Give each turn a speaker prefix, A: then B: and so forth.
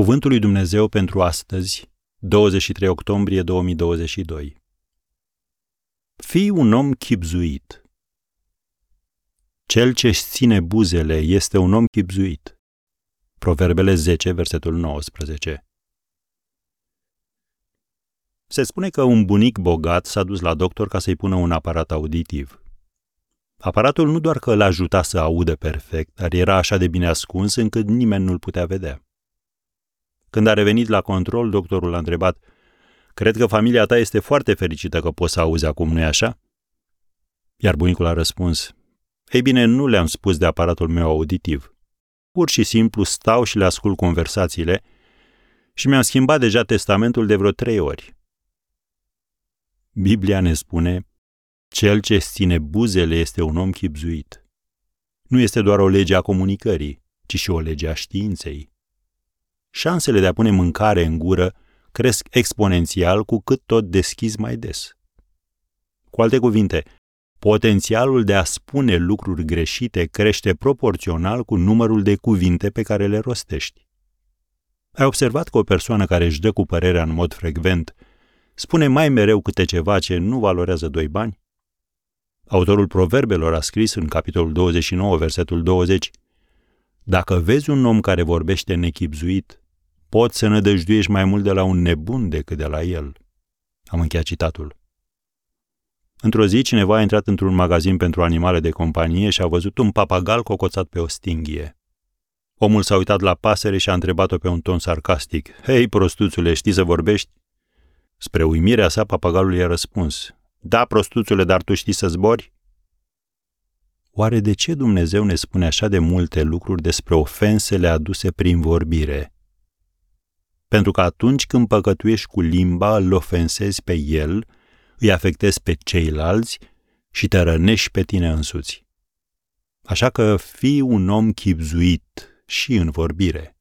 A: Cuvântul lui Dumnezeu pentru astăzi, 23 octombrie 2022. Fii un om chipzuit. Cel ce-și ține buzele este un om chipzuit. Proverbele 10, versetul 19. Se spune că un bunic bogat s-a dus la doctor ca să-i pună un aparat auditiv. Aparatul nu doar că îl ajuta să audă perfect, dar era așa de bine ascuns încât nimeni nu-l putea vedea. Când a revenit la control, doctorul a întrebat, Cred că familia ta este foarte fericită că poți să auzi acum, nu-i așa? Iar bunicul a răspuns, Ei bine, nu le-am spus de aparatul meu auditiv. Pur și simplu stau și le ascult conversațiile și mi-am schimbat deja testamentul de vreo trei ori. Biblia ne spune, cel ce ține buzele este un om chipzuit. Nu este doar o lege a comunicării, ci și o lege a științei șansele de a pune mâncare în gură cresc exponențial cu cât tot deschizi mai des. Cu alte cuvinte, potențialul de a spune lucruri greșite crește proporțional cu numărul de cuvinte pe care le rostești. Ai observat că o persoană care își dă cu părerea în mod frecvent spune mai mereu câte ceva ce nu valorează doi bani? Autorul Proverbelor a scris în capitolul 29, versetul 20, Dacă vezi un om care vorbește nechipzuit, poți să nădăjduiești mai mult de la un nebun decât de la el. Am încheiat citatul. Într-o zi, cineva a intrat într-un magazin pentru animale de companie și a văzut un papagal cocoțat pe o stinghie. Omul s-a uitat la pasăre și a întrebat-o pe un ton sarcastic. Hei, prostuțule, știi să vorbești? Spre uimirea sa, papagalul i-a răspuns. Da, prostuțule, dar tu știi să zbori? Oare de ce Dumnezeu ne spune așa de multe lucruri despre ofensele aduse prin vorbire? pentru că atunci când păcătuiești cu limba, îl ofensezi pe el, îi afectezi pe ceilalți și te rănești pe tine însuți. Așa că fii un om chipzuit și în vorbire.